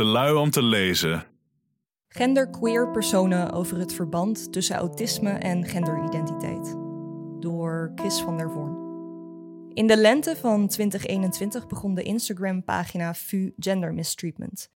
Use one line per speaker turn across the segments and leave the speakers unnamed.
Om te lezen.
Genderqueer personen over het verband tussen autisme en genderidentiteit. Door Chris van der Voorn. In de lente van 2021 begon de Instagram-pagina VU Gender Mistreatment,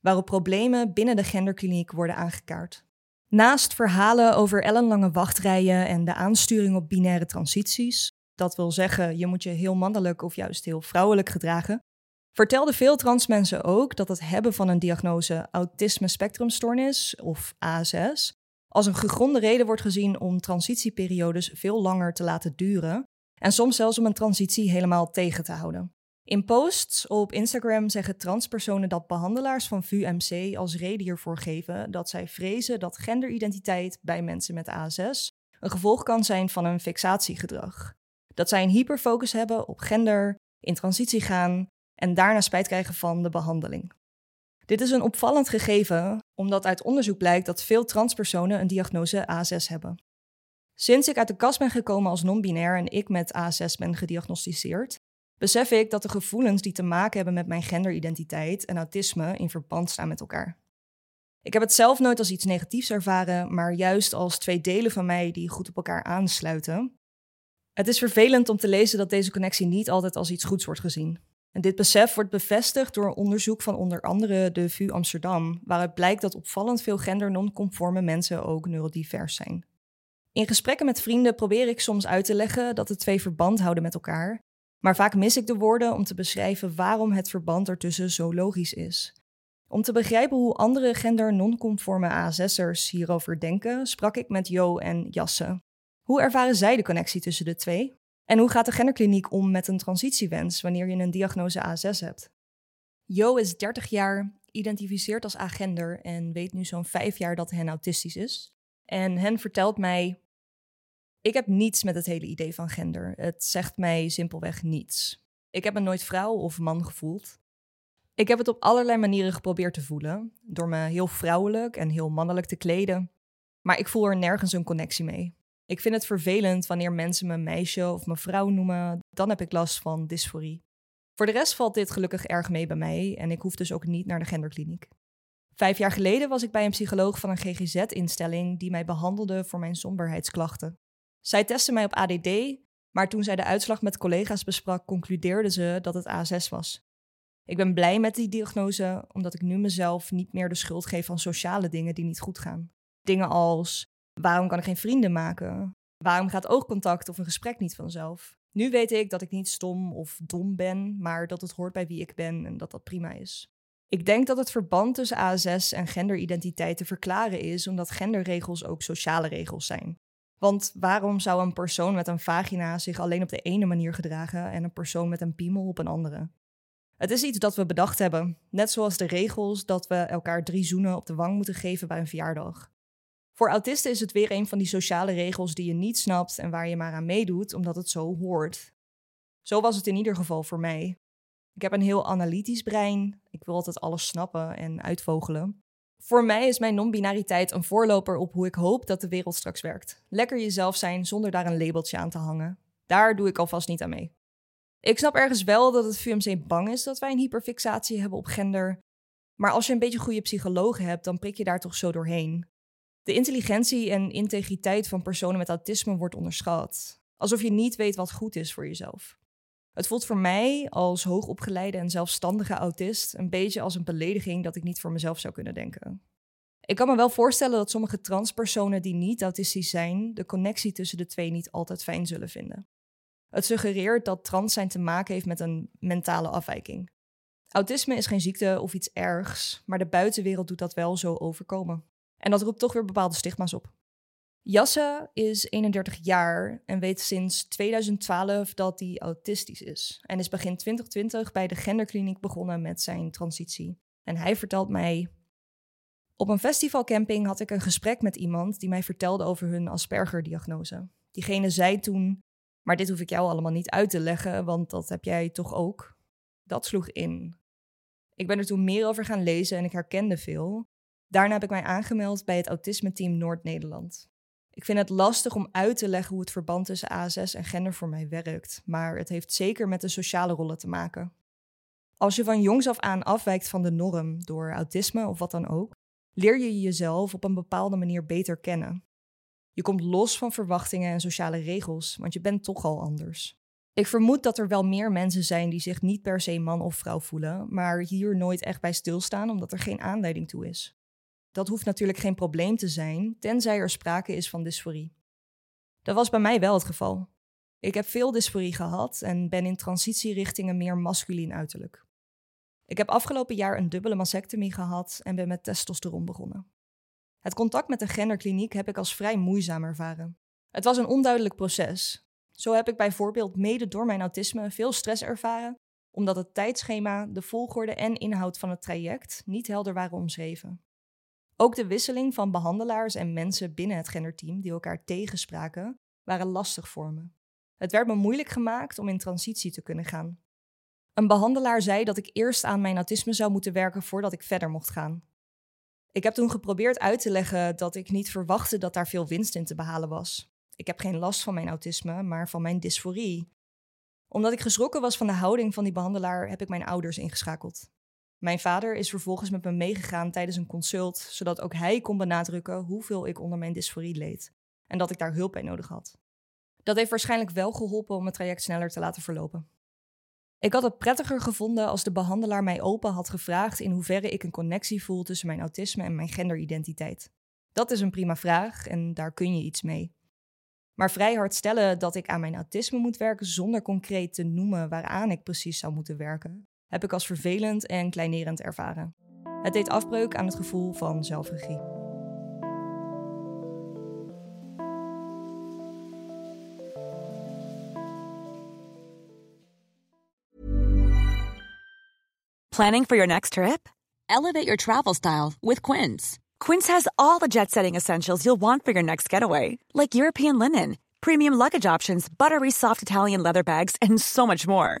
waarop problemen binnen de genderkliniek worden aangekaart. Naast verhalen over ellenlange wachtrijen en de aansturing op binaire transities, dat wil zeggen je moet je heel mannelijk of juist heel vrouwelijk gedragen, vertelden veel trans mensen ook dat het hebben van een diagnose autisme spectrumstoornis of ASS als een gegronde reden wordt gezien om transitieperiodes veel langer te laten duren en soms zelfs om een transitie helemaal tegen te houden. In posts op Instagram zeggen transpersonen dat behandelaars van VUMC als reden hiervoor geven dat zij vrezen dat genderidentiteit bij mensen met ASS een gevolg kan zijn van een fixatiegedrag. Dat zij een hyperfocus hebben op gender, in transitie gaan en daarna spijt krijgen van de behandeling. Dit is een opvallend gegeven, omdat uit onderzoek blijkt dat veel transpersonen een diagnose ASS hebben. Sinds ik uit de kast ben gekomen als non-binair en ik met ASS ben gediagnosticeerd, besef ik dat de gevoelens die te maken hebben met mijn genderidentiteit en autisme in verband staan met elkaar. Ik heb het zelf nooit als iets negatiefs ervaren, maar juist als twee delen van mij die goed op elkaar aansluiten. Het is vervelend om te lezen dat deze connectie niet altijd als iets goeds wordt gezien. En dit besef wordt bevestigd door een onderzoek van onder andere de VU Amsterdam, waaruit blijkt dat opvallend veel gender-nonconforme mensen ook neurodivers zijn. In gesprekken met vrienden probeer ik soms uit te leggen dat de twee verband houden met elkaar, maar vaak mis ik de woorden om te beschrijven waarom het verband ertussen zo logisch is. Om te begrijpen hoe andere gender-nonconforme ASS'ers hierover denken, sprak ik met Jo en Jasse. Hoe ervaren zij de connectie tussen de twee? En hoe gaat de genderkliniek om met een transitiewens wanneer je een diagnose ASS hebt? Jo is 30 jaar, identificeert als agender en weet nu zo'n vijf jaar dat hen autistisch is. En hen vertelt mij: Ik heb niets met het hele idee van gender. Het zegt mij simpelweg niets. Ik heb me nooit vrouw of man gevoeld. Ik heb het op allerlei manieren geprobeerd te voelen, door me heel vrouwelijk en heel mannelijk te kleden. Maar ik voel er nergens een connectie mee. Ik vind het vervelend wanneer mensen me meisje of mevrouw noemen, dan heb ik last van dysforie. Voor de rest valt dit gelukkig erg mee bij mij en ik hoef dus ook niet naar de genderkliniek. Vijf jaar geleden was ik bij een psycholoog van een GGZ-instelling die mij behandelde voor mijn somberheidsklachten. Zij testte mij op ADD, maar toen zij de uitslag met collega's besprak, concludeerde ze dat het ASS was. Ik ben blij met die diagnose, omdat ik nu mezelf niet meer de schuld geef van sociale dingen die niet goed gaan. Dingen als waarom kan ik geen vrienden maken? Waarom gaat oogcontact of een gesprek niet vanzelf? Nu weet ik dat ik niet stom of dom ben, maar dat het hoort bij wie ik ben en dat dat prima is. Ik denk dat het verband tussen ASS en genderidentiteit te verklaren is omdat genderregels ook sociale regels zijn. Want waarom zou een persoon met een vagina zich alleen op de ene manier gedragen en een persoon met een piemel op een andere? Het is iets dat we bedacht hebben, net zoals de regels dat we elkaar drie zoenen op de wang moeten geven bij een verjaardag. Voor autisten is het weer een van die sociale regels die je niet snapt en waar je maar aan meedoet omdat het zo hoort. Zo was het in ieder geval voor mij. Ik heb een heel analytisch brein. Ik wil altijd alles snappen en uitvogelen. Voor mij is mijn non-binariteit een voorloper op hoe ik hoop dat de wereld straks werkt. Lekker jezelf zijn zonder daar een labeltje aan te hangen. Daar doe ik alvast niet aan mee. Ik snap ergens wel dat het VMC bang is dat wij een hyperfixatie hebben op gender. Maar als je een beetje goede psychologen hebt, dan prik je daar toch zo doorheen. De intelligentie en integriteit van personen met autisme wordt onderschat. Alsof je niet weet wat goed is voor jezelf. Het voelt voor mij als hoogopgeleide en zelfstandige autist een beetje als een belediging dat ik niet voor mezelf zou kunnen denken. Ik kan me wel voorstellen dat sommige transpersonen die niet autistisch zijn, de connectie tussen de twee niet altijd fijn zullen vinden. Het suggereert dat trans zijn te maken heeft met een mentale afwijking. Autisme is geen ziekte of iets ergs, maar de buitenwereld doet dat wel zo overkomen. En dat roept toch weer bepaalde stigma's op. Jasse is 31 jaar en weet sinds 2012 dat hij autistisch is. En is begin 2020 bij de genderkliniek begonnen met zijn transitie. En hij vertelt mij. Op een festivalcamping had ik een gesprek met iemand die mij vertelde over hun Asperger-diagnose. Diegene zei toen: Maar dit hoef ik jou allemaal niet uit te leggen, want dat heb jij toch ook? Dat sloeg in. Ik ben er toen meer over gaan lezen en ik herkende veel. Daarna heb ik mij aangemeld bij het Autisme-team Noord-Nederland. Ik vind het lastig om uit te leggen hoe het verband tussen ASS en gender voor mij werkt, maar het heeft zeker met de sociale rollen te maken. Als je van jongs af aan afwijkt van de norm door autisme of wat dan ook, leer je jezelf op een bepaalde manier beter kennen. Je komt los van verwachtingen en sociale regels, want je bent toch al anders. Ik vermoed dat er wel meer mensen zijn die zich niet per se man of vrouw voelen, maar hier nooit echt bij stilstaan omdat er geen aanleiding toe is. Dat hoeft natuurlijk geen probleem te zijn, tenzij er sprake is van dysforie. Dat was bij mij wel het geval. Ik heb veel dysforie gehad en ben in transitie richting een meer masculien uiterlijk. Ik heb afgelopen jaar een dubbele mastectomie gehad en ben met testosteron begonnen. Het contact met de genderkliniek heb ik als vrij moeizaam ervaren. Het was een onduidelijk proces. Zo heb ik bijvoorbeeld mede door mijn autisme veel stress ervaren, omdat het tijdschema, de volgorde en inhoud van het traject niet helder waren omschreven. Ook de wisseling van behandelaars en mensen binnen het genderteam die elkaar tegenspraken, waren lastig voor me. Het werd me moeilijk gemaakt om in transitie te kunnen gaan. Een behandelaar zei dat ik eerst aan mijn autisme zou moeten werken voordat ik verder mocht gaan. Ik heb toen geprobeerd uit te leggen dat ik niet verwachtte dat daar veel winst in te behalen was. Ik heb geen last van mijn autisme, maar van mijn dysforie. Omdat ik geschrokken was van de houding van die behandelaar, heb ik mijn ouders ingeschakeld. Mijn vader is vervolgens met me meegegaan tijdens een consult, zodat ook hij kon benadrukken hoeveel ik onder mijn dysforie leed en dat ik daar hulp bij nodig had. Dat heeft waarschijnlijk wel geholpen om het traject sneller te laten verlopen. Ik had het prettiger gevonden als de behandelaar mij open had gevraagd in hoeverre ik een connectie voel tussen mijn autisme en mijn genderidentiteit. Dat is een prima vraag en daar kun je iets mee. Maar vrij hard stellen dat ik aan mijn autisme moet werken zonder concreet te noemen waaraan ik precies zou moeten werken, heb ik als vervelend en kleinerend ervaren. Het deed afbreuk aan het gevoel van zelfregie.
Planning for your next trip? Elevate your travel style with Quince. Quince has all the jet setting essentials you'll want for your next getaway, like European linen, premium luggage options, buttery soft Italian leather bags, and so much more